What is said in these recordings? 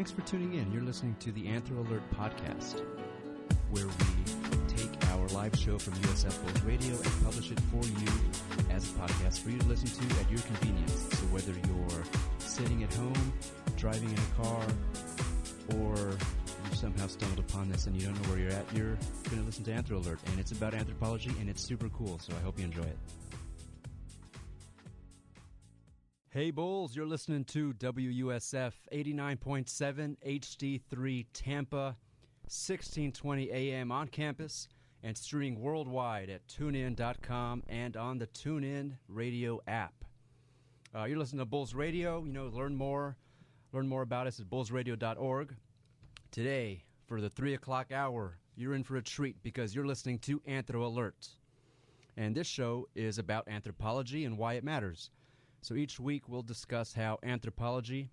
Thanks for tuning in. You're listening to the Anthro Alert podcast, where we take our live show from USF Bulls Radio and publish it for you as a podcast for you to listen to at your convenience. So whether you're sitting at home, driving in a car, or you somehow stumbled upon this and you don't know where you're at, you're going to listen to Anthro Alert. And it's about anthropology and it's super cool. So I hope you enjoy it. Hey Bulls, you're listening to WUSF 89.7 HD3 Tampa, 1620 AM on campus and streaming worldwide at tunein.com and on the TuneIn radio app. Uh, you're listening to Bulls Radio. You know, learn more, learn more about us at bullsradio.org. Today, for the three o'clock hour, you're in for a treat because you're listening to Anthro Alert, and this show is about anthropology and why it matters. So each week we'll discuss how anthropology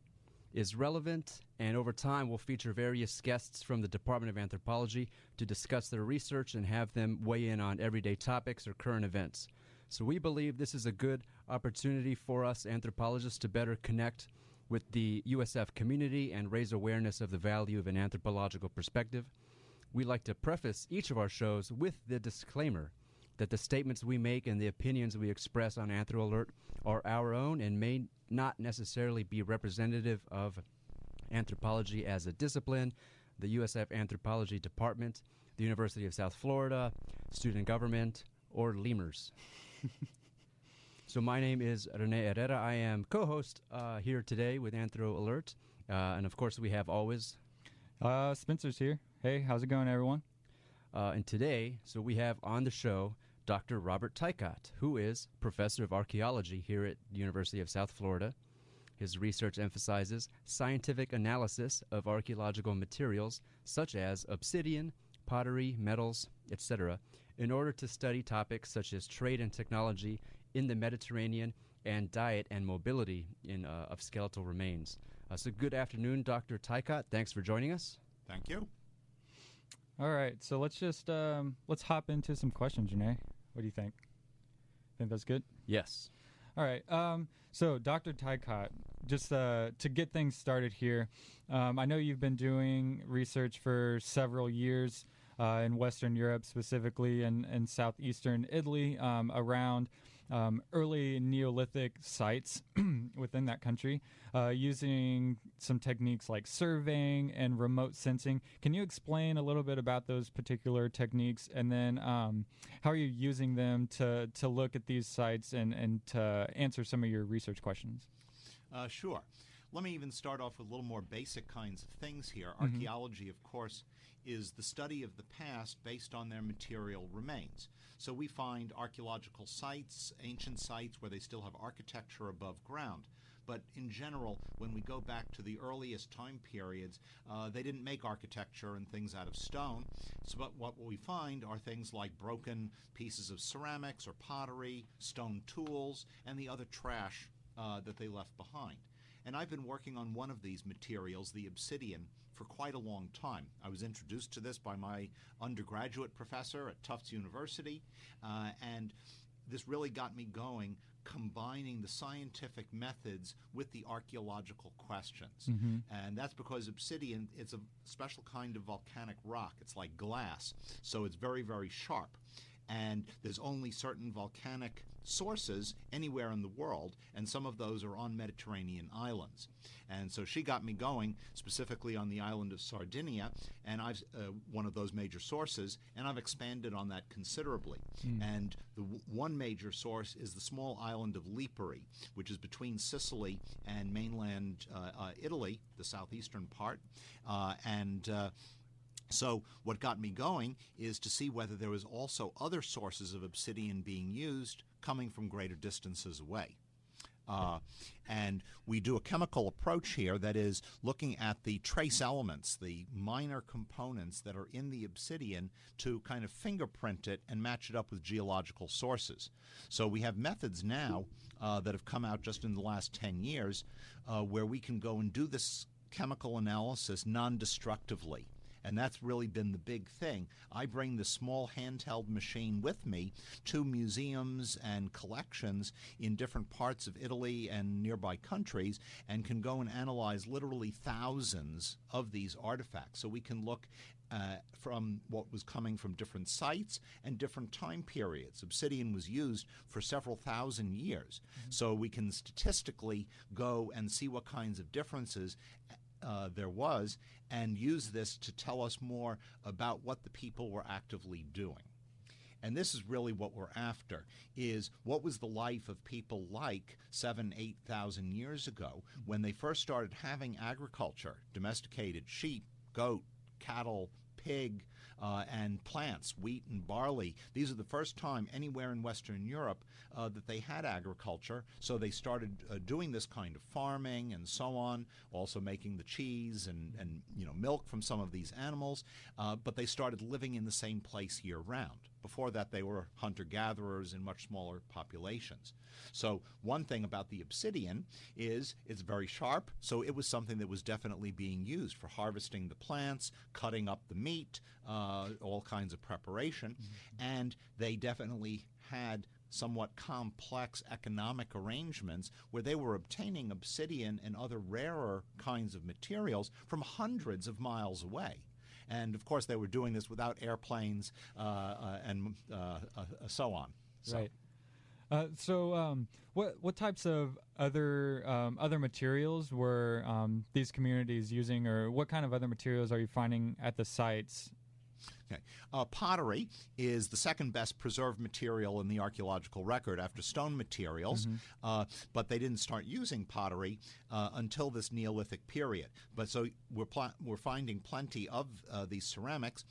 is relevant, and over time we'll feature various guests from the Department of Anthropology to discuss their research and have them weigh in on everyday topics or current events. So we believe this is a good opportunity for us anthropologists to better connect with the USF community and raise awareness of the value of an anthropological perspective. We like to preface each of our shows with the disclaimer that the statements we make and the opinions we express on Anthro Alert are our own and may not necessarily be representative of anthropology as a discipline, the USF Anthropology Department, the University of South Florida, student government, or lemurs. so my name is Rene Herrera. I am co-host uh, here today with Anthro Alert, uh, and of course we have always. Uh, Spencer's here. Hey, how's it going, everyone? Uh, and today, so we have on the show Dr. Robert Tykot, who is professor of archaeology here at the University of South Florida. His research emphasizes scientific analysis of archaeological materials such as obsidian, pottery, metals, etc., in order to study topics such as trade and technology in the Mediterranean and diet and mobility in, uh, of skeletal remains. Uh, so, good afternoon, Dr. Tykot. Thanks for joining us. Thank you. All right, so let's just um, let's hop into some questions, Janae. What do you think? Think that's good? Yes. All right. Um, so, Dr. Tykot, just uh, to get things started here, um, I know you've been doing research for several years uh, in Western Europe, specifically in, in southeastern Italy, um, around um, early Neolithic sites within that country, uh, using some techniques like surveying and remote sensing. Can you explain a little bit about those particular techniques, and then um, how are you using them to to look at these sites and and to answer some of your research questions? Uh, sure. Let me even start off with a little more basic kinds of things here. Mm-hmm. Archaeology, of course, is the study of the past based on their material remains. So we find archaeological sites, ancient sites, where they still have architecture above ground. But in general, when we go back to the earliest time periods, uh, they didn't make architecture and things out of stone. So, but what we find are things like broken pieces of ceramics or pottery, stone tools, and the other trash uh, that they left behind. And I've been working on one of these materials, the obsidian, for quite a long time. I was introduced to this by my undergraduate professor at Tufts University, uh, and this really got me going combining the scientific methods with the archaeological questions mm-hmm. and that's because obsidian it's a special kind of volcanic rock it's like glass so it's very very sharp and there's only certain volcanic sources anywhere in the world, and some of those are on Mediterranean islands. And so she got me going specifically on the island of Sardinia, and I've uh, one of those major sources, and I've expanded on that considerably. Mm. And the w- one major source is the small island of Lipari, which is between Sicily and mainland uh, uh, Italy, the southeastern part, uh, and uh, so, what got me going is to see whether there was also other sources of obsidian being used coming from greater distances away. Uh, and we do a chemical approach here that is looking at the trace elements, the minor components that are in the obsidian to kind of fingerprint it and match it up with geological sources. So we have methods now uh, that have come out just in the last 10 years uh, where we can go and do this chemical analysis non destructively And that's really been the big thing. I bring the small handheld machine with me to museums and collections in different parts of Italy and nearby countries and can go and analyze literally thousands of these artifacts. So we can look uh, from what was coming from different sites and different time periods. Obsidian was used for several thousand years. Mm-hmm. So we can statistically go and see what kinds of differences uh, there was and use this to tell us more about what the people were actively doing. And this is really what we're after is what was the life of people like seven, eight thousand years ago when they first started having agriculture, domesticated sheep, goat, cattle, pig, uh, and plants, wheat and barley. These are the first time anywhere in Western Europe uh, that they had agriculture. So they started uh, doing this kind of farming and so on, also making the cheese and, and you know milk from some of these animals. Uh, but they started living in the same place year round. Before that, they were hunter gatherers in much smaller populations. So, one thing about the obsidian is it's very sharp, so it was something that was definitely being used for harvesting the plants, cutting up the meat, uh, all kinds of preparation. Mm-hmm. And they definitely had somewhat complex economic arrangements where they were obtaining obsidian and other rarer kinds of materials from hundreds of miles away. And of course, they were doing this without airplanes uh, uh, and uh, so on. So. Right. Uh, so, um, what what types of other um, other materials were um, these communities using, or what kind of other materials are you finding at the sites Okay. Uh, pottery is the second best preserved material in the archaeological record after stone materials, mm-hmm. uh, but they didn't start using pottery uh, until this Neolithic period. But so we're pl- we're finding plenty of uh, these ceramics.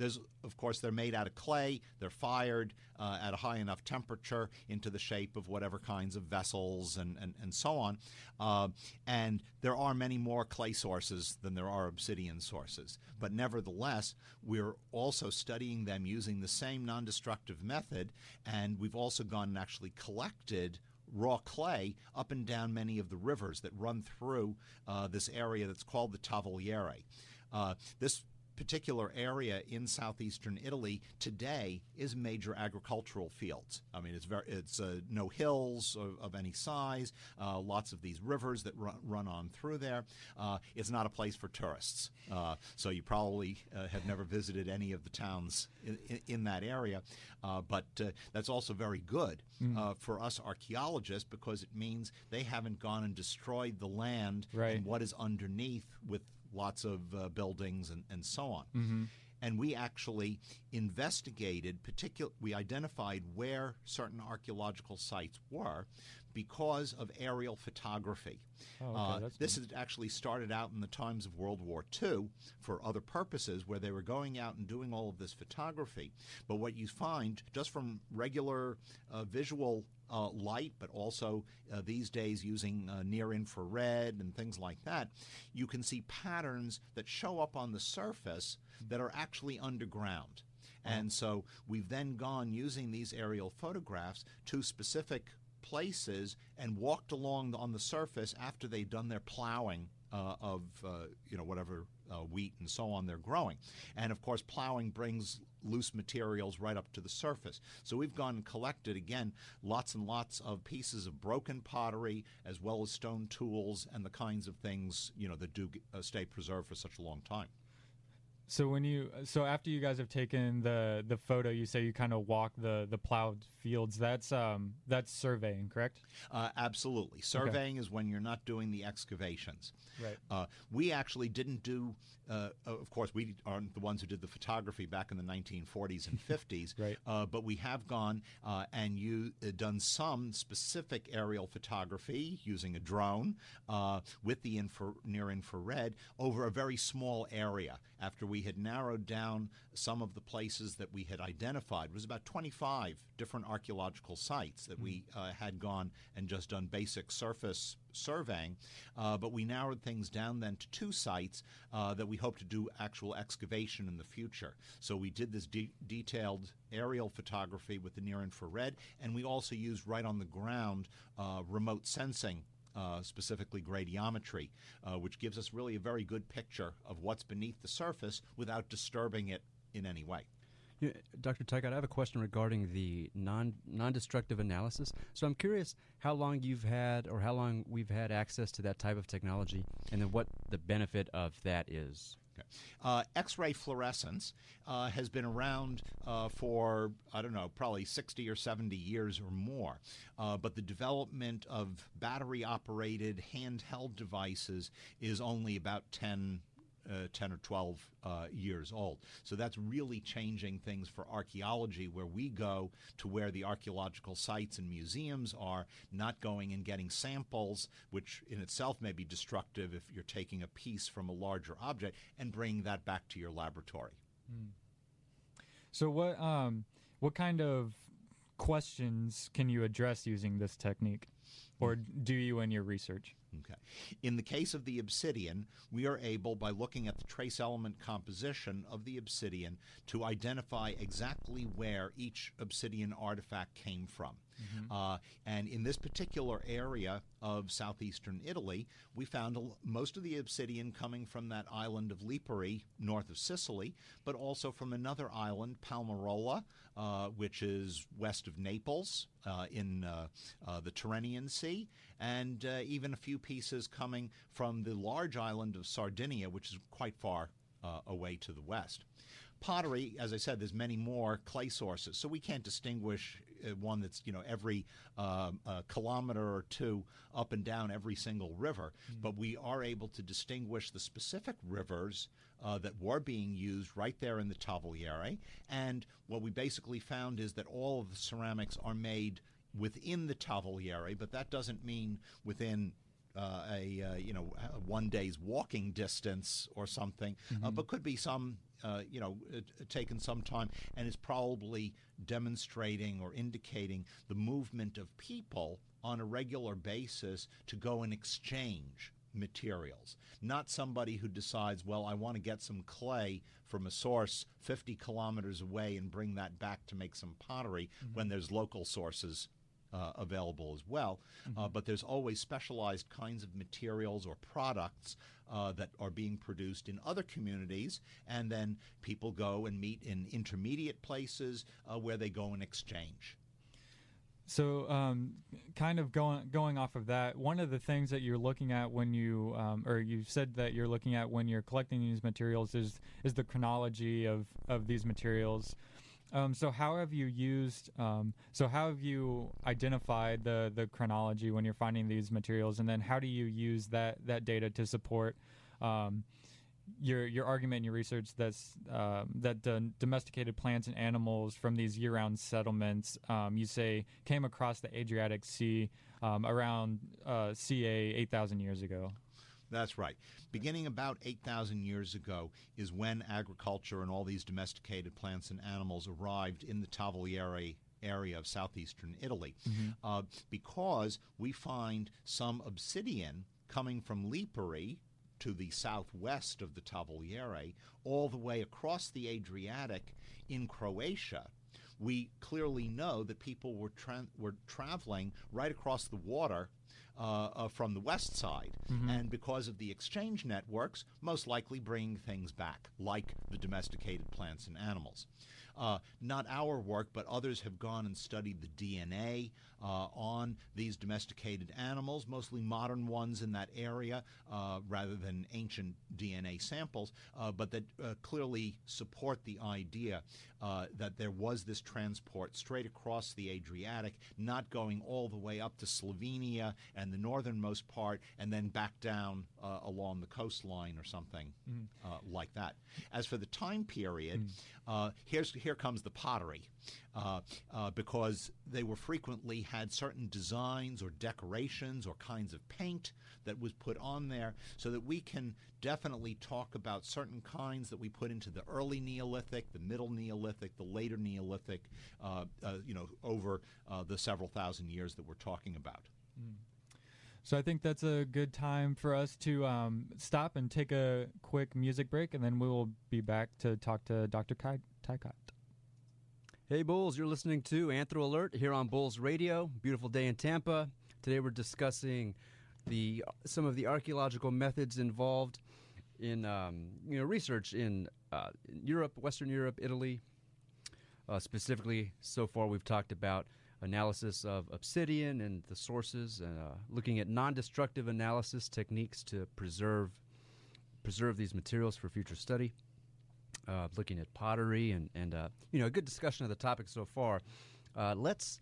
There's, of course, they're made out of clay. They're fired uh, at a high enough temperature into the shape of whatever kinds of vessels and, and, and so on. Uh, and there are many more clay sources than there are obsidian sources. But nevertheless, we're also studying them using the same non destructive method. And we've also gone and actually collected raw clay up and down many of the rivers that run through uh, this area that's called the Tavogliere. Uh, this particular area in southeastern Italy today is major agricultural fields. I mean, it's very it's uh, no hills of, of any size, uh, lots of these rivers that run, run on through there. Uh, it's not a place for tourists, uh, so you probably uh, have never visited any of the towns in, in, that area. Uh, but that's also very good mm. for us archaeologists because it means they haven't gone and destroyed the land right. and what is underneath with lots of uh, buildings and, and so on. Mm-hmm. And we actually investigated, particular, we identified where certain archaeological sites were because of aerial photography. Oh, okay, uh, this had actually started out in the times of World War II for other purposes, where they were going out and doing all of this photography. But what you find just from regular uh, visual uh, light, but also uh, these days using uh, near infrared and things like that, you can see patterns that show up on the surface that are actually underground. And so we've then gone using these aerial photographs to specific places and walked along on the surface after they'd done their plowing uh, of uh, you know whatever uh, wheat and so on they're growing. And of course, plowing brings loose materials right up to the surface. So we've gone and collected again lots and lots of pieces of broken pottery as well as stone tools and the kinds of things you know that do uh, stay preserved for such a long time. So when you so after you guys have taken the the photo, you say you kind of walk the the plowed fields. That's um that's surveying, correct? Uh, absolutely. Surveying okay. is when you're not doing the excavations. Right. Uh, we actually didn't do. Uh, of course, we aren't the ones who did the photography back in the 1940s and 50s. right. Uh, but we have gone uh, and you uh, done some specific aerial photography using a drone with the infra- near infrared over a very small area. After we had narrowed down some of the places that we had identified, it was about 25 different archaeological sites that we uh, had gone and just done basic surface surveying. Uh, but we narrowed things down then to two sites uh, that we hope to do actual excavation in the future. So we did this de- detailed aerial photography with the near infrared, and we also used right on the ground uh, remote sensing uh, specifically gradiometry, uh, which gives us really a very good picture of what's beneath the surface without disturbing it in any way. Yeah, Dr. Tykot, I have a question regarding the non non-destructive analysis. So I'm curious how long you've had, or how long we've had access to that type of technology, and then what the benefit of that is. Okay. Uh, X-ray fluorescence uh, has been around uh, for I don't know, probably 60 or 70 years or more. Uh, but the development of battery-operated handheld devices is only about 10 uh, 10 or 12 uh, years old. So that's really changing things for archaeology, where we go to where the archaeological sites and museums are, not going and getting samples, which in itself may be destructive if you're taking a piece from a larger object, and bringing that back to your laboratory. Mm. So what um, what kind of questions can you address using this technique, or hmm. do you in your research? Okay. In the case of the obsidian, we are able, by looking at the trace element composition of the obsidian, to identify exactly where each obsidian artifact came from. Mm-hmm. Uh, and in this particular area of southeastern Italy, we found a, most of the obsidian coming from that island of Lipari, north of Sicily, but also from another island, Palmarola, uh, which is west of Naples uh, in uh, uh, the Tyrrhenian Sea, and uh, even a few pieces coming from the large island of Sardinia, which is quite far away to the west pottery, as I said, there's many more clay sources, so we can't distinguish uh, one that's you know every uh, kilometer or two up and down every single river, mm. but we are able to distinguish the specific rivers uh, that were being used right there in the Tavogliere. And what we basically found is that all of the ceramics are made within the Tavogliere, but that doesn't mean within uh, a uh, you know one day's walking distance or something, uh, mm-hmm. uh, but could be some uh, you know taken some time, and is probably demonstrating or indicating the movement of people on a regular basis to go and exchange materials, not somebody who decides, well, I want to get some clay from a source 50 kilometers away and bring that back to make some pottery mm-hmm. when there's local sources uh, available as well. Uh, mm-hmm. But there's always specialized kinds of materials or products uh, that are being produced in other communities, and then people go and meet in intermediate places uh, where they go and exchange. So, um, kind of going going off of that, one of the things that you're looking at when you, um, or you said that you're looking at when you're collecting these materials is is the chronology of of these materials. Um, so how have you used? Um, so how have you identified the the chronology when you're finding these materials, and then how do you use that that data to support um, your your argument in your research that's um, that domesticated plants and animals from these year-round settlements um, you say came across the Adriatic Sea um, around uh, CA 8,000 years ago. That's right. Beginning about 8,000 years ago is when agriculture and all these domesticated plants and animals arrived in the Tavogliere area of southeastern Italy. Mm-hmm. Uh, because we find some obsidian coming from Lipari to the southwest of the Tavogliere, all the way across the Adriatic in Croatia we clearly know that people were tra- were traveling right across the water uh, uh, from the west side. Mm-hmm. And because of the exchange networks, most likely bringing things back, like the domesticated plants and animals. Uh, not our work, but others have gone and studied the DNA uh, on these domesticated animals, mostly modern ones in that area uh, rather than ancient DNA samples, uh, but that uh, clearly support the idea uh, that there was this transport straight across the Adriatic, not going all the way up to Slovenia and the northernmost part, and then back down along the coastline or something mm. like that. As for the time period, mm. here's here comes the pottery uh, uh, because they were frequently had certain designs or decorations or kinds of paint that was put on there so that we can definitely talk about certain kinds that we put into the early Neolithic, the middle Neolithic, the later Neolithic, uh, uh you know, over uh, the several thousand years that we're talking about. Mm. So I think that's a good time for us to um, stop and take a quick music break, and then we will be back to talk to Dr. Tykot. Hey, Bulls, you're listening to Anthro Alert here on Bulls Radio. Beautiful day in Tampa. Today we're discussing the some of the archaeological methods involved in um, you know research in, uh, in Europe, Western Europe, Italy. Uh, specifically, so far we've talked about analysis of obsidian and the sources, and uh, looking at non-destructive analysis techniques to preserve preserve these materials for future study. Uh, looking at pottery and and uh, you know a good discussion of the topic so far. Uh, let's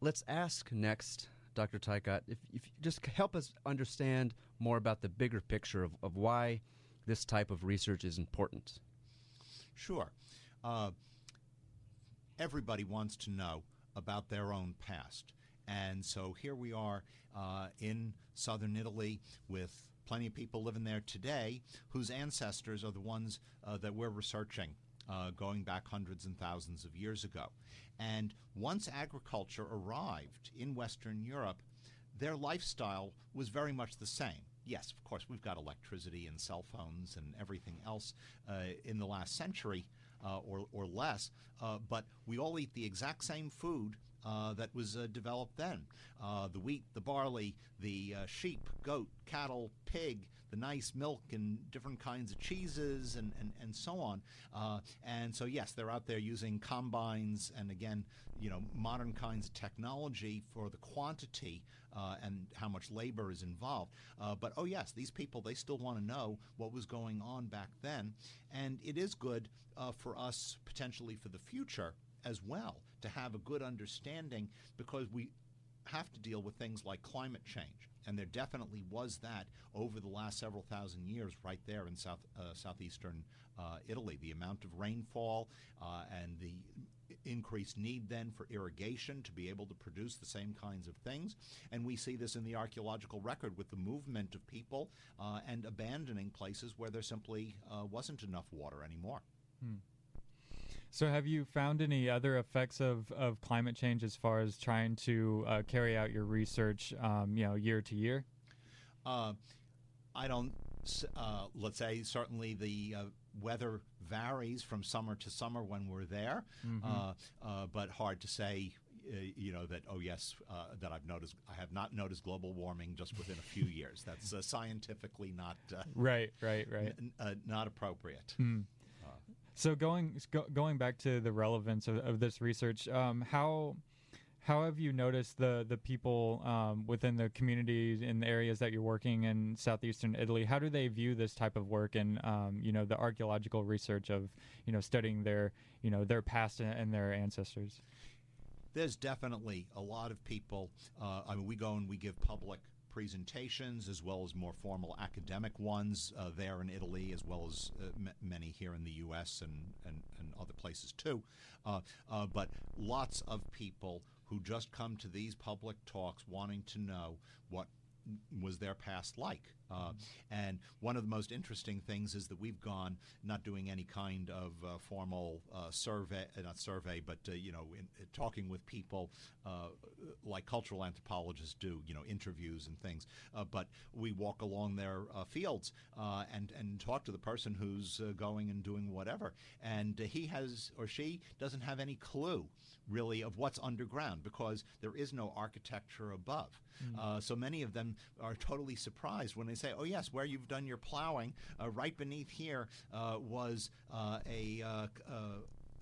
let's ask next, Dr. Tykot, if, if you just help us understand more about the bigger picture of, of why this type of research is important. Sure. Uh, everybody wants to know about their own past. And so here we are uh, in southern Italy with plenty of people living there today whose ancestors are the ones uh, that we're researching. Uh, going back hundreds and thousands of years ago. And once agriculture arrived in Western Europe, their lifestyle was very much the same. Yes, of course, we've got electricity and cell phones and everything else uh, in the last century uh, or, or less, uh, but we all eat the exact same food uh, that was uh, developed then. Uh, the wheat, the barley, the uh, sheep, goat, cattle, pig, the nice milk and different kinds of cheeses and, and, and so on. Uh, and so, yes, they're out there using combines and, again, you know, modern kinds of technology for the quantity and how much labor is involved. but, oh, yes, these people, they still want to know what was going on back then. And it is good for us, potentially for the future, as well to have a good understanding because we have to deal with things like climate change. And there definitely was that over the last several thousand years, right there in south uh, southeastern uh, Italy. The amount of rainfall uh, and the increased need then for irrigation to be able to produce the same kinds of things. And we see this in the archaeological record with the movement of people uh, and abandoning places where there simply uh, wasn't enough water anymore. Hmm. So, have you found any other effects of, of climate change as far as trying to uh, carry out your research, um, you know, year to year? Uh, I don't. Uh, let's say certainly the uh, weather varies from summer to summer when we're there, mm-hmm. Uh, uh, but hard to say. you know that oh yes that I've noticed I have not noticed global warming just within a few years. That's scientifically not right, right, right, n- not appropriate. Mm. So going go, going back to the relevance of, of this research, um, how how have you noticed the the people um, within the communities in the areas that you're working in southeastern Italy? How do they view this type of work and um, you know the archaeological research of you know studying their you know their past and their ancestors? There's definitely a lot of people. Uh, I mean, we go and we give public presentations as well as more formal academic ones uh, there in Italy, as well as uh, m- many here in the U.S. and, and, and other places too. Uh, uh, but lots of people who just come to these public talks wanting to know what was their past like. Uh, and one of the most interesting things is that we've gone not doing any kind of uh, formal uh, survey, uh, not survey, but uh, you know, in, uh, talking with people like cultural anthropologists do, you know, interviews and things. but we walk along their fields and and talk to the person who's going and doing whatever, and he has or she doesn't have any clue really of what's underground because there is no architecture above. Mm. so many of them are totally surprised when they say, "Oh yes, where you've done your plowing, uh, right beneath here uh, was uh, a." Uh,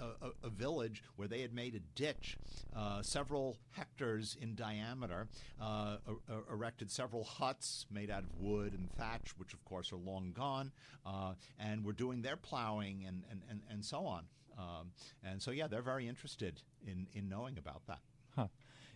a, a, village where they had made a ditch uh, several hectares in diameter, uh, er, erected several huts made out of wood and thatch, which of course are long gone, uh, and were doing their plowing and, and, and, and so on. Um, and so, yeah, they're very interested in, in knowing about that. Huh.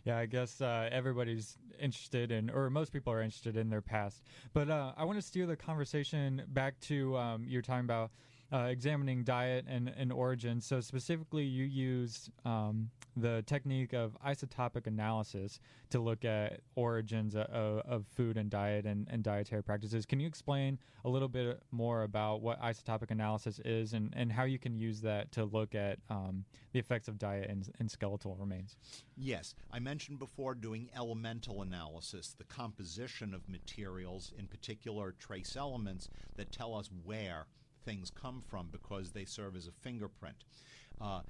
Yeah, I guess uh, everybody's interested in, or most people are interested in their past. But uh, I want to steer the conversation back to um, your time about uh, examining diet and, and origin. So specifically, you used um, the technique of isotopic analysis to look at origins of, of food and diet and, and, dietary practices. Can you explain a little bit more about what isotopic analysis is and, and how you can use that to look at um, the effects of diet and, and skeletal remains? Yes, I mentioned before doing elemental analysis, the composition of materials, in particular trace elements that tell us where things come from because they serve as a fingerprint. Uh,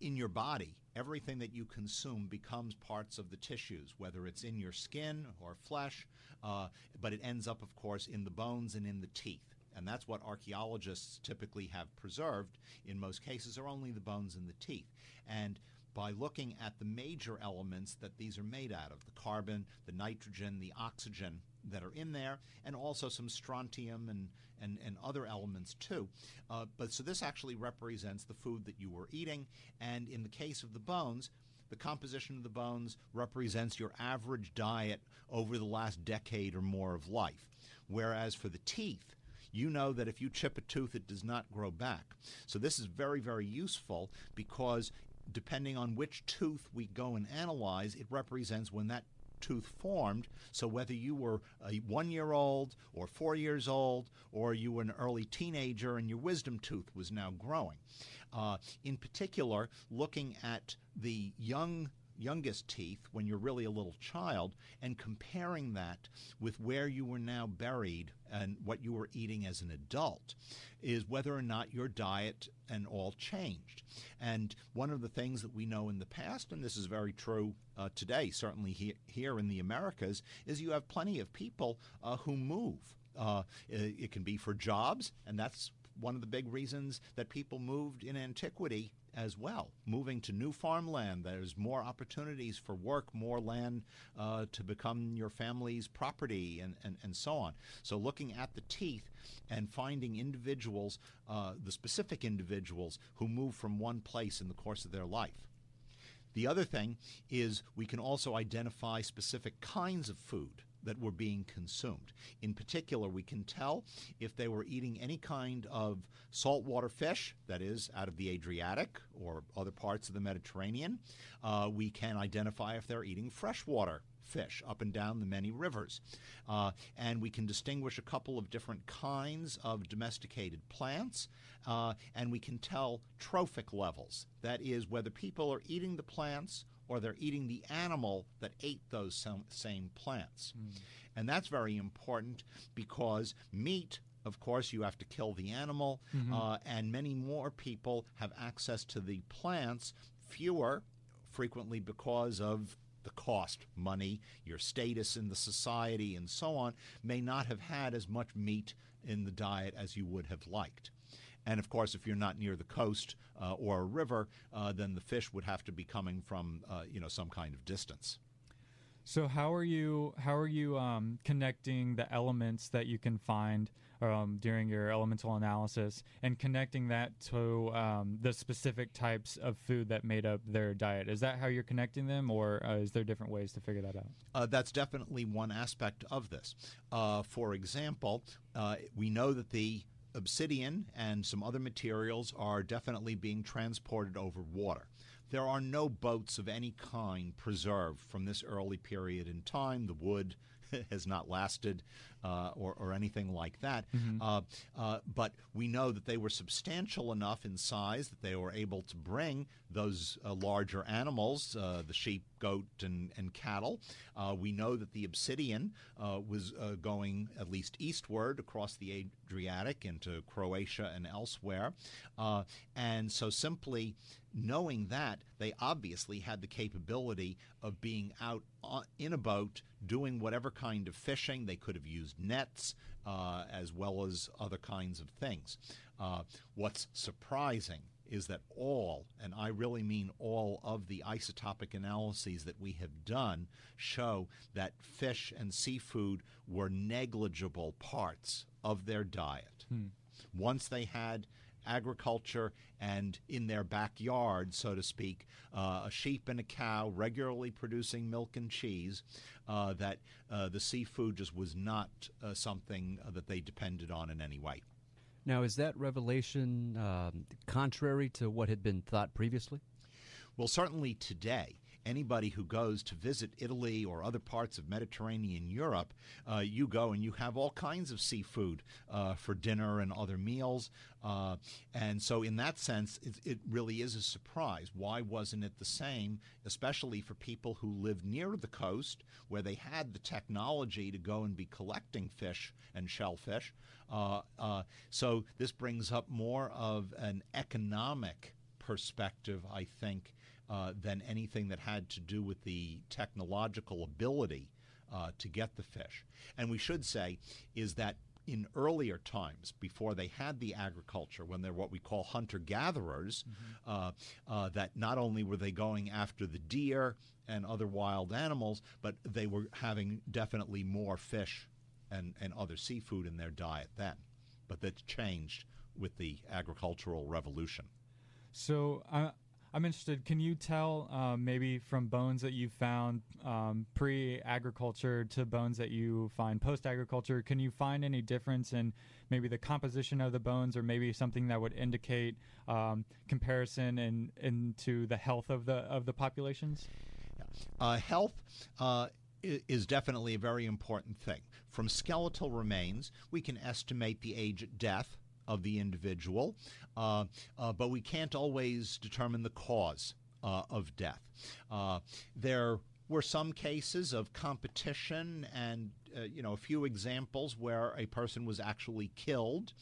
in your body, everything that you consume becomes parts of the tissues, whether it's in your skin or flesh, uh, but it ends up, of course, in the bones and in the teeth. And that's what archaeologists typically have preserved in most cases, are only the bones and the teeth. And by looking at the major elements that these are made out of the carbon, the nitrogen, the oxygen that are in there, and also some strontium and, and, and other elements too. Uh, but so this actually represents the food that you were eating, and in the case of the bones, the composition of the bones represents your average diet over the last decade or more of life. Whereas for the teeth, you know that if you chip a tooth, it does not grow back. So this is very, very useful because depending on which tooth we go and analyze, it represents when that tooth formed. So whether you were a one year old or four years old, or you were an early teenager and your wisdom tooth was now growing. Uh, in particular, looking at the young youngest teeth when you're really a little child and comparing that with where you were now buried and what you were eating as an adult is whether or not your diet and all changed. And one of the things that we know in the past, and this is very true uh, today, certainly he- here in the Americas, is you have plenty of people uh, who move. Uh, it, it can be for jobs, and that's one of the big reasons that people moved in antiquity as well. Moving to new farmland, there's more opportunities for work, more land uh, to become your family's property, and, and, and so on. So, looking at the teeth and finding individuals, uh, the specific individuals who move from one place in the course of their life. The other thing is we can also identify specific kinds of food that were being consumed. In particular, we can tell if they were eating any kind of saltwater fish, that is, out of the Adriatic or other parts of the Mediterranean. Uh, we can identify if they're eating freshwater fish up and down the many rivers. Uh, and we can distinguish a couple of different kinds of domesticated plants, uh, and we can tell trophic levels. That is, whether people are eating the plants or they're eating the animal that ate those same plants. Mm. And that's very important because meat of course, you have to kill the animal, mm-hmm. uh, and many more people have access to the plants, fewer, frequently because of the cost, money, your status in the society, and so on, may not have had as much meat in the diet as you would have liked. And of course, if you're not near the coast uh, or a river, uh, then the fish would have to be coming from uh, you know some kind of distance. So how are you how are you um, connecting the elements that you can find um, during your elemental analysis and connecting that to um, the specific types of food that made up their diet? Is that how you're connecting them, or uh, is there different ways to figure that out? Uh, that's definitely one aspect of this. Uh, for example, uh, we know that the obsidian and some other materials are definitely being transported over water. There are no boats of any kind preserved from this early period in time. The wood has not lasted uh, or, or, anything like that. Mm-hmm. Uh, uh, but we know that they were substantial enough in size that they were able to bring those uh, larger animals, uh, the sheep, goat, and, and cattle. Uh, we know that the obsidian was going at least eastward across the Adriatic into Croatia and elsewhere. and so simply knowing that, they obviously had the capability of being out in a boat doing whatever kind of fishing. They could have used nets uh, as well as other kinds of things. Uh, what's surprising is that all, and I really mean all, of the isotopic analyses that we have done show that fish and seafood were negligible parts of their diet. Hmm. Once they had agriculture and in their backyard, so to speak, uh, a sheep and a cow regularly producing milk and cheese, uh, that uh, the seafood just was not uh, something that they depended on in any way. Now, is that revelation um, contrary to what had been thought previously? Well, certainly today anybody who goes to visit Italy or other parts of Mediterranean Europe, uh, you go and you have all kinds of seafood uh, for dinner and other meals. Uh, and so, in that sense, it, it, really is a surprise. Why wasn't it the same, especially for people who lived near the coast where they had the technology to go and be collecting fish and shellfish? Uh, uh, so, this brings up more of an economic perspective, I think, uh, than anything that had to do with the technological ability uh, to get the fish. And we should say is that in earlier times, before they had the agriculture, when they're what we call hunter gatherers, mm-hmm. uh, uh, that not only were they going after the deer and other wild animals, but they were having definitely more fish and, and other seafood in their diet then. But that changed with the agricultural revolution. So uh, I'm interested. Can you tell um, maybe from bones that you found um, pre-agriculture to bones that you find post-agriculture? Can you find any difference in maybe the composition of the bones, or maybe something that would indicate um, comparison in into the health of the of the populations? Uh, health. Uh, is definitely a very important thing. From skeletal remains, we can estimate the age at death of the individual, uh, uh, but we can't always determine the cause uh, of death. Uh, there were some cases of competition and uh, you know a few examples where a person was actually killed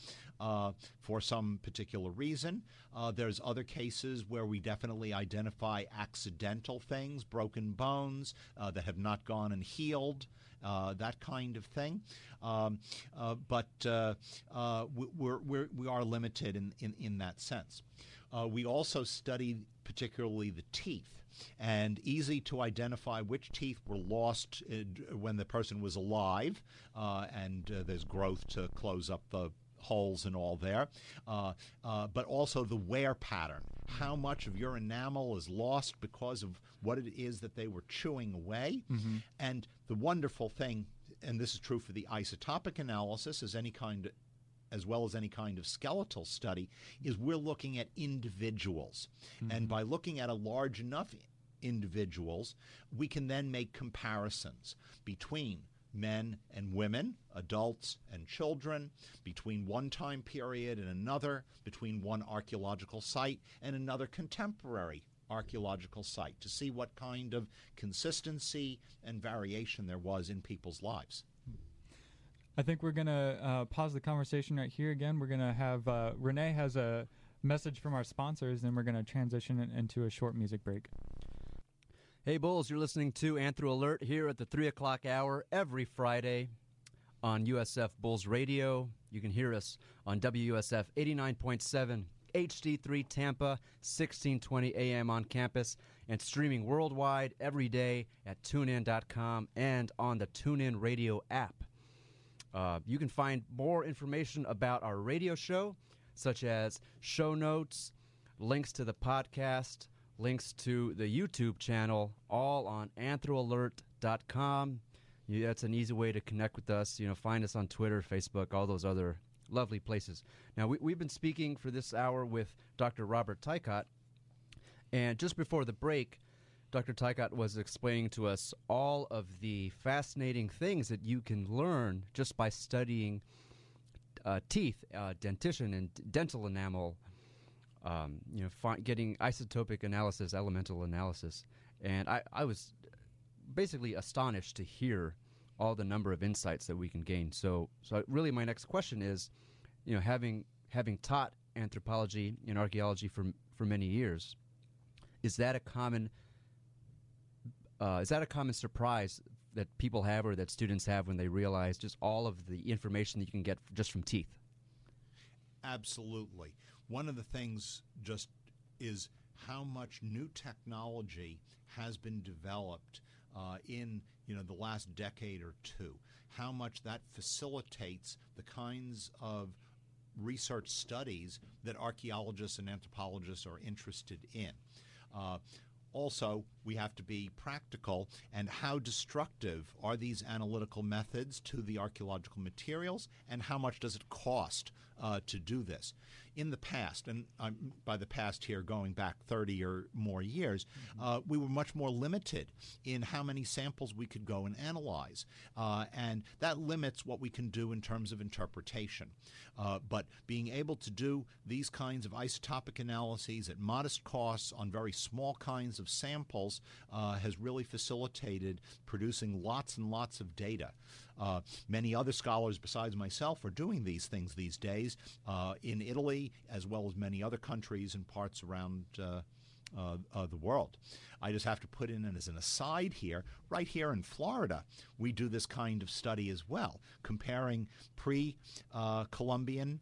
uh, for some particular reason. Uh, there's other cases where we definitely identify accidental things, broken bones uh, that have not gone and healed that kind of thing. Um, uh, but uh, uh, we're, we're, we are limited in, in, in that sense. Uh, we also study particularly the teeth and easy to identify which teeth were lost when the person was alive, uh, and uh, there's growth to close up the holes and all there, uh, uh, but also the wear pattern. How much of your enamel is lost because of what it is that they were chewing away? Mm-hmm. And the wonderful thing, and this is true for the isotopic analysis as any kind as well as any kind of skeletal study, is we're looking at individuals. Mm-hmm. And by looking at a large enough individuals, we can then make comparisons between men and women, adults and children, between one time period and another, between one archaeological site and another contemporary archaeological site to see what kind of consistency and variation there was in people's lives. I think we're going to uh, pause the conversation right here again. We're going to have uh, Renee has a message from our sponsors, and we're going to transition into a short music break. Hey, Bulls, you're listening to Anthro Alert here at the 3 o'clock hour every Friday on USF Bulls Radio. You can hear us on WUSF 89.7 HD3 Tampa, 1620 AM on campus, and streaming worldwide every day at tunein.com and on the TuneIn Radio app. Uh, you can find more information about our radio show, such as show notes, links to the podcast, links to the YouTube channel, all on anthroalert.com. Yeah, that's an easy way to connect with us. You know, find us on Twitter, Facebook, all those other lovely places. Now, we, have been speaking for this hour with Dr. Robert Tykot, and just before the break, Dr. Tykot was explaining to us all of the fascinating things that you can learn just by studying uh, teeth, uh, dentition, and dental enamel, um, you know, fi- getting isotopic analysis, elemental analysis, and I, I was basically astonished to hear all the number of insights that we can gain. So, so really, my next question is, you know, having having taught anthropology and archaeology for for many years, is that a common uh, is that a common surprise that people have or that students have when they realize just all of the information that you can get just from teeth? Absolutely one of the things just is how much new technology has been developed uh, in you know the last decade or two. How much that facilitates the kinds of research studies that archaeologists and anthropologists are interested in. Uh, also, we have to be practical and how destructive are these analytical methods to the archaeological materials and how much does it cost uh, to do this? In the past, and I'm, by the past here going back 30 or more years, mm-hmm. uh, we were much more limited in how many samples we could go and analyze. Uh, and that limits what we can do in terms of interpretation. Uh, but being able to do these kinds of isotopic analyses at modest costs on very small kinds of samples uh, has really facilitated producing lots and lots of data. Uh, many other scholars besides myself are doing these things these days uh, in Italy as well as many other countries and parts around uh, uh, the world. I just have to put in as an aside here, right here in Florida, we do this kind of study as well, comparing pre uh, Columbian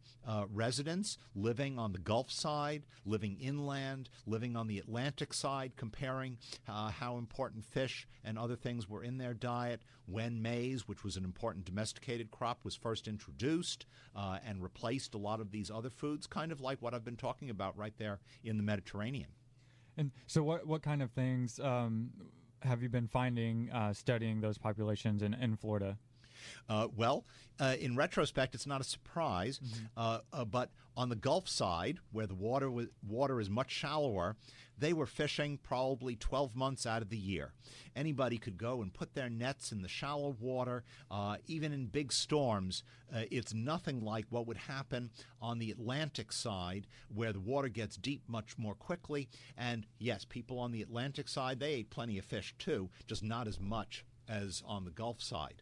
residents living on the Gulf side, living inland, living on the Atlantic side, comparing uh, how important fish and other things were in their diet when maize, which was an important domesticated crop, was first introduced uh, and replaced a lot of these other foods, kind of like what I've been talking about right there in the Mediterranean. And so, what what kind of things um, have you been finding uh, studying those populations in, in Florida? Uh, well, uh, in retrospect, it's not a surprise, mm-hmm. uh, uh but on the Gulf side, where the water was, water is much shallower, they were fishing probably 12 months out of the year. Anybody could go and put their nets in the shallow water, uh, even in big storms. Uh, it's nothing like what would happen on the Atlantic side, where the water gets deep much more quickly. And yes, people on the Atlantic side, they ate plenty of fish too, just not as much as on the Gulf side.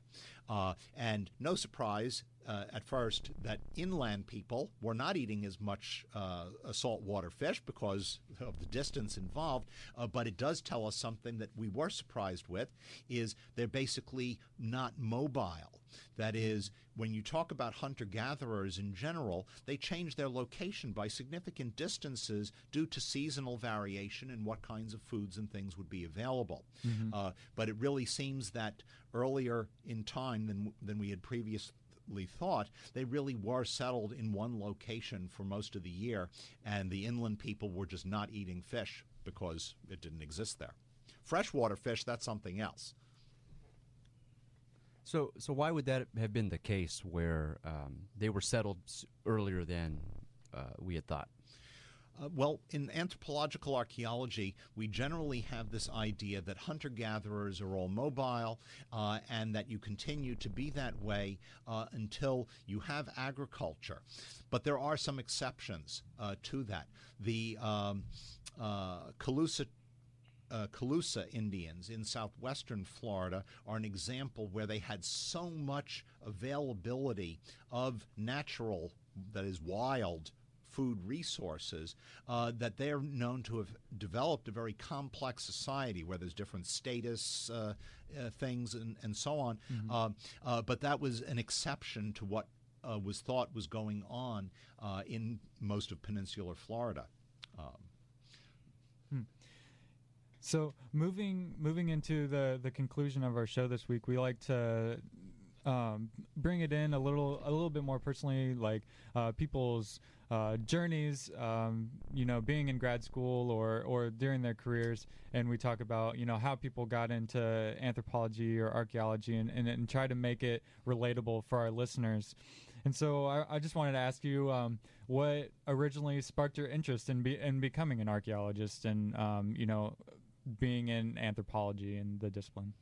Uh, and no surprise uh, at first that inland people were not eating as much uh, saltwater fish because of the distance involved. Uh, but it does tell us something that we were surprised with: is they're basically not mobile. That is, when you talk about hunter gatherers in general, they change their location by significant distances due to seasonal variation in what kinds of foods and things would be available. Mm-hmm. Uh, but it really seems that earlier in time than, than we had previously thought, they really were settled in one location for most of the year, and the inland people were just not eating fish because it didn't exist there. Freshwater fish, that's something else. So, so why would that have been the case where um, they were settled earlier than uh, we had thought? Uh, well, in anthropological archaeology, we generally have this idea that hunter gatherers are all mobile uh, and that you continue to be that way uh, until you have agriculture. But there are some exceptions uh, to that. The um, uh, Calusa uh, Calusa Indians in southwestern Florida are an example where they had so much availability of natural, that is, wild food resources uh, that they're known to have developed a very complex society where there's different status uh, uh, things and, and so on. Mm-hmm. Uh, uh, but that was an exception to what uh, was thought was going on in most of peninsular Florida. Um, so moving moving into the the conclusion of our show this week, we like to um, bring it in a little a little bit more personally, like uh, people's uh, journeys, um, you know, being in grad school or or during their careers, and we talk about you know how people got into anthropology or archaeology, and, and, and try to make it relatable for our listeners. And so I, I just wanted to ask you um, what originally sparked your interest in be, in becoming an archaeologist, and um, you know being in anthropology and the discipline?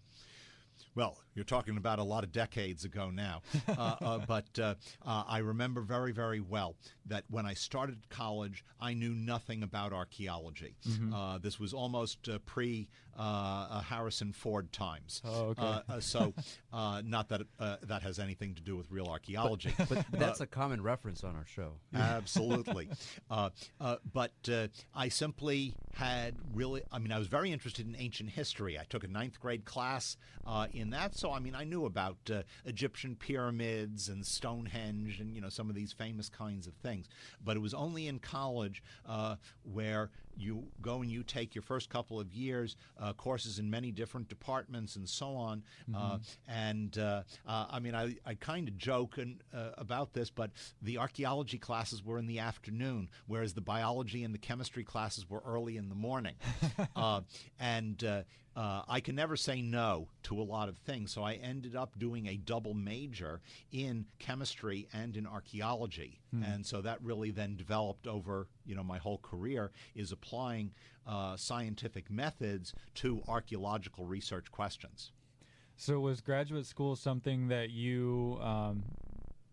Well, you're talking about a lot of decades ago now. Uh, uh, but uh, uh, I remember very, very well that when I started college, I knew nothing about archaeology. Mm-hmm. Uh, this was almost uh, pre Uh, Harrison Ford times. Oh, okay. Uh, uh, so, not that that has anything to do with real archaeology. But, but that's a common reference on our show. Absolutely. but I simply had really, I mean, I was very interested in ancient history. I took a ninth grade class in that. So, I mean, I knew about uh, Egyptian pyramids and Stonehenge and, you know, some of these famous kinds of things. But it was only in college uh, where you go and you take your first couple of years uh, courses in many different departments and so on. Uh, mm-hmm. and uh, uh, I mean, I, I kind of joke and, about this, but the archaeology classes were in the afternoon, whereas the biology and the chemistry classes were early in the morning. and uh, I can never say no to a lot of things. So I ended up doing a double major in chemistry and in archaeology, hmm. and so that really then developed over you know my whole career is applying uh, scientific methods to archaeological research questions. So was graduate school something that you um,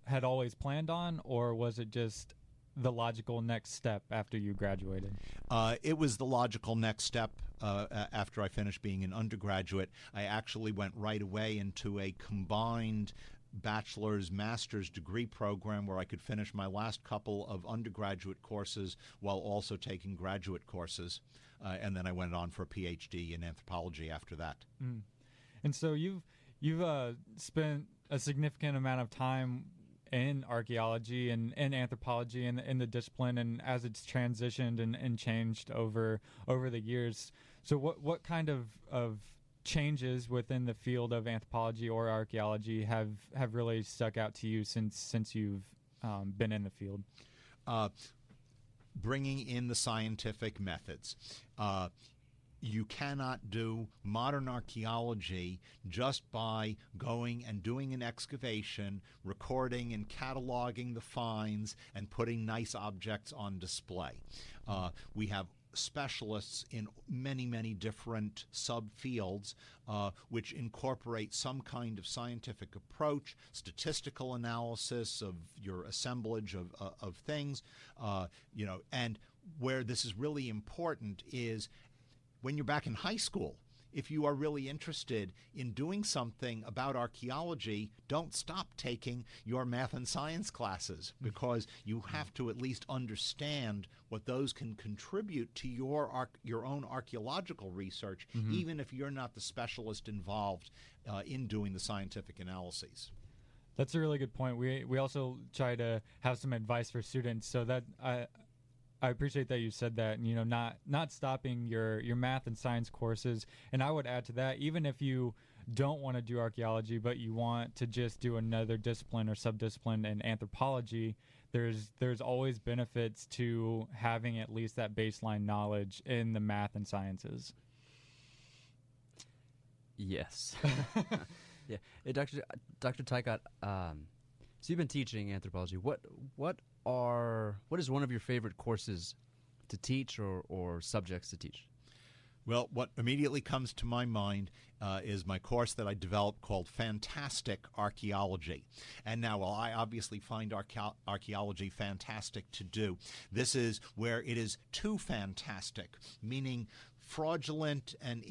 had always planned on, or was it just the logical next step after you graduated? Uh, it was the logical next step uh, after I finished being an undergraduate. I actually went right away into a combined bachelor's master's degree program where I could finish my last couple of undergraduate courses while also taking graduate courses. Uh, and then I went on for a PhD in anthropology after that. Mm. And so you've you've uh, spent a significant amount of time in archaeology and in anthropology and in the discipline and as it's transitioned and, and changed over over the years. So what what kind of of changes within the field of anthropology or archaeology have have really stuck out to you since since you've um, been in the field? Uh, bringing in the scientific methods. Uh, you cannot do modern archaeology just by going and doing an excavation, recording and cataloging the finds, and putting nice objects on display. Uh, we have specialists in many, many different subfields, uh, which incorporate some kind of scientific approach, statistical analysis of your assemblage of, uh, of things, uh, you know, and where this is really important is when you're back in high school if you are really interested in doing something about archaeology, don't stop taking your math and science classes mm. because you have to at least understand what those can contribute to your your own archaeological research, mm-hmm. even if you're not the specialist involved uh, in doing the scientific analyses. That's a really good point. We we also try to have some advice for students so that I I appreciate that you said that. You know, not not stopping your your math and science courses, and I would add to that, even if you don't want to do archaeology, but you want to just do another discipline or subdiscipline in anthropology, there's there's always benefits to having at least that baseline knowledge in the math and sciences. Yes. yeah, hey, Dr. Dr. Tykot, um, so you've been teaching anthropology. What what are what is one of your favorite courses to teach or, or subjects to teach? Well, what immediately comes to my mind uh, is my course that I developed called Fantastic Archaeology. And now, while I obviously find archaeology fantastic to do, this is where it is too fantastic, meaning fraudulent and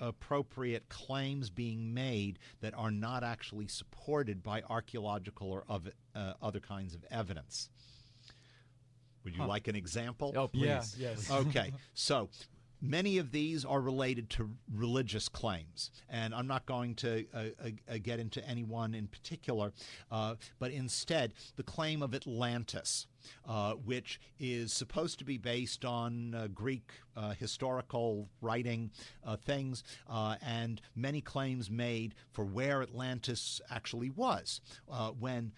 inappropriate claims being made that are not actually supported by archaeological or of, uh, other kinds of evidence. Would you huh. like an example? Oh, please. Yeah, yes. okay. So many of these are related to religious claims. And I'm not going to uh, uh, uh, get into any one in particular, uh, but instead the claim of Atlantis. Uh, which is supposed to be based on uh, Greek historical writing things, and many claims made for where Atlantis actually was when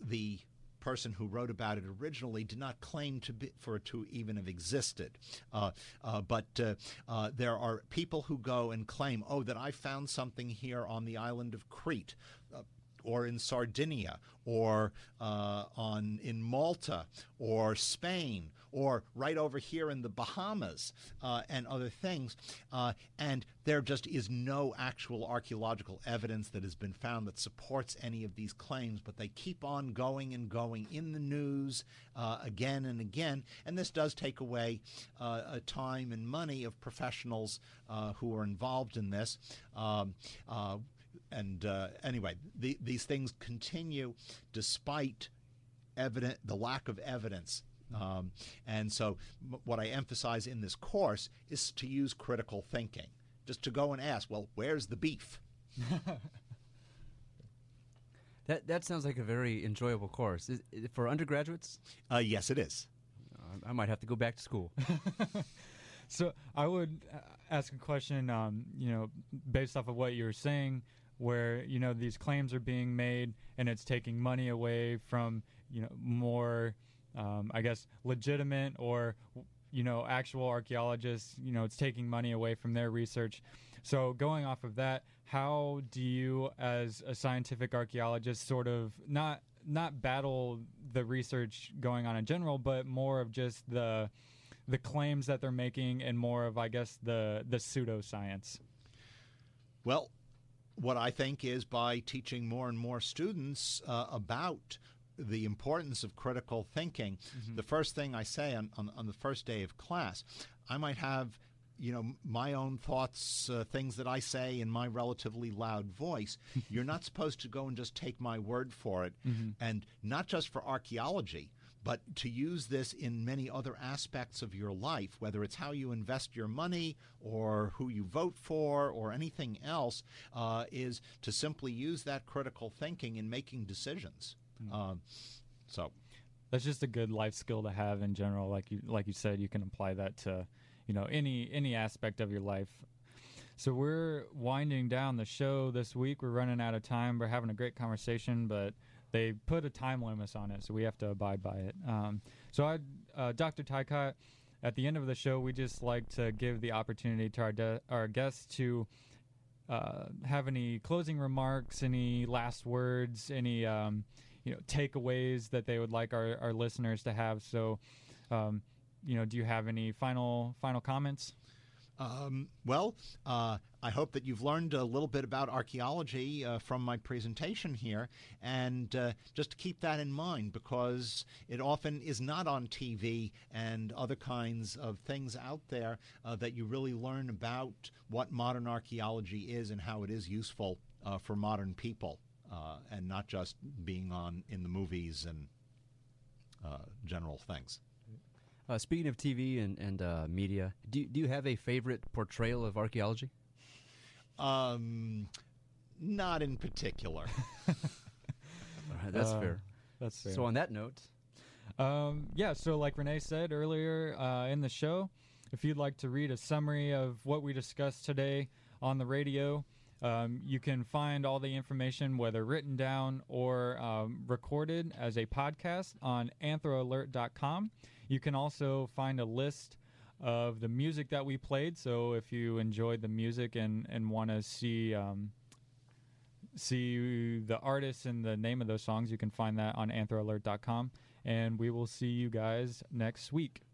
the person who wrote about it originally did not claim to be, for it to even have existed. Uh, uh, but uh, uh, there are people who go and claim, oh, that I found something here on the island of Crete uh, or in Sardinia or uh, on in Malta or Spain or right over here in the Bahamas uh, and other things. Uh, and there just is no actual archaeological evidence that has been found that supports any of these claims, but they keep on going and going in the news uh, again and again. And this does take away uh, time and money of professionals uh, who are involved in this. Um, and uh, anyway, the, these things continue despite evident the lack of evidence. Um, and so, m- what I emphasize in this course is to use critical thinking, just to go and ask, well, where's the beef? that that sounds like a very enjoyable course is, is for undergraduates. Uh, yes, it is. I might have to go back to school. so I would uh, ask a question, um, you know, based off of what you were saying where you know these claims are being made and it's taking money away from you know more um, I guess legitimate or you know actual archaeologists you know it's taking money away from their research. So going off of that how do you as a scientific archaeologist sort of not not battle the research going on in general but more of just the the claims that they're making and more of I guess the the pseudoscience? Well what I think is by teaching more and more students uh, about the importance of critical thinking, the first thing I say on, on, on the first day of class, I might have you know my own thoughts uh, things that i say in my relatively loud voice. You're not supposed to go and just take my word for it. And not just for archaeology but to use this in many other aspects of your life whether it's how you invest your money or who you vote for or anything else uh, is to simply use that critical thinking in making decisions um, so That's just a good life skill to have in general. Like you, like you said, you can apply that to, you know, any any aspect of your life. So we're winding down the show this week. We're running out of time. We're having a great conversation, but they put a time limit on it, so we have to abide by it. Um, so, I, uh, Dr. Tykot, at the end of the show, we just like to give the opportunity to our de- our guests to uh, have any closing remarks, any last words, any um, you know takeaways that they would like our, our listeners to have. So, um, you know, do you have any final final comments? Um, well, uh, I hope that you've learned a little bit about archaeology uh, from my presentation here, and uh, just to keep that in mind because it often is not on TV and other kinds of things out there uh, that you really learn about what modern archaeology is and how it is useful uh, for modern people, uh, and not just being on in the movies and general things. Uh, speaking of TV and, and uh, media, do, you- do you have a favorite portrayal of archaeology? Um, not in particular. All right, that's Uh, fair. That's fair. So, on that note, Um, yeah, so like Renee said earlier uh, in the show, if you'd like to read a summary of what we discussed today on the radio, um, you can find all the information, whether written down or um, recorded as a podcast, on anthroalert.com. You can also find a list of the music that we played. So if you enjoyed the music and, and want to see um, see the artists and the name of those songs, you can find that on anthroalert.com. And we will see you guys next week.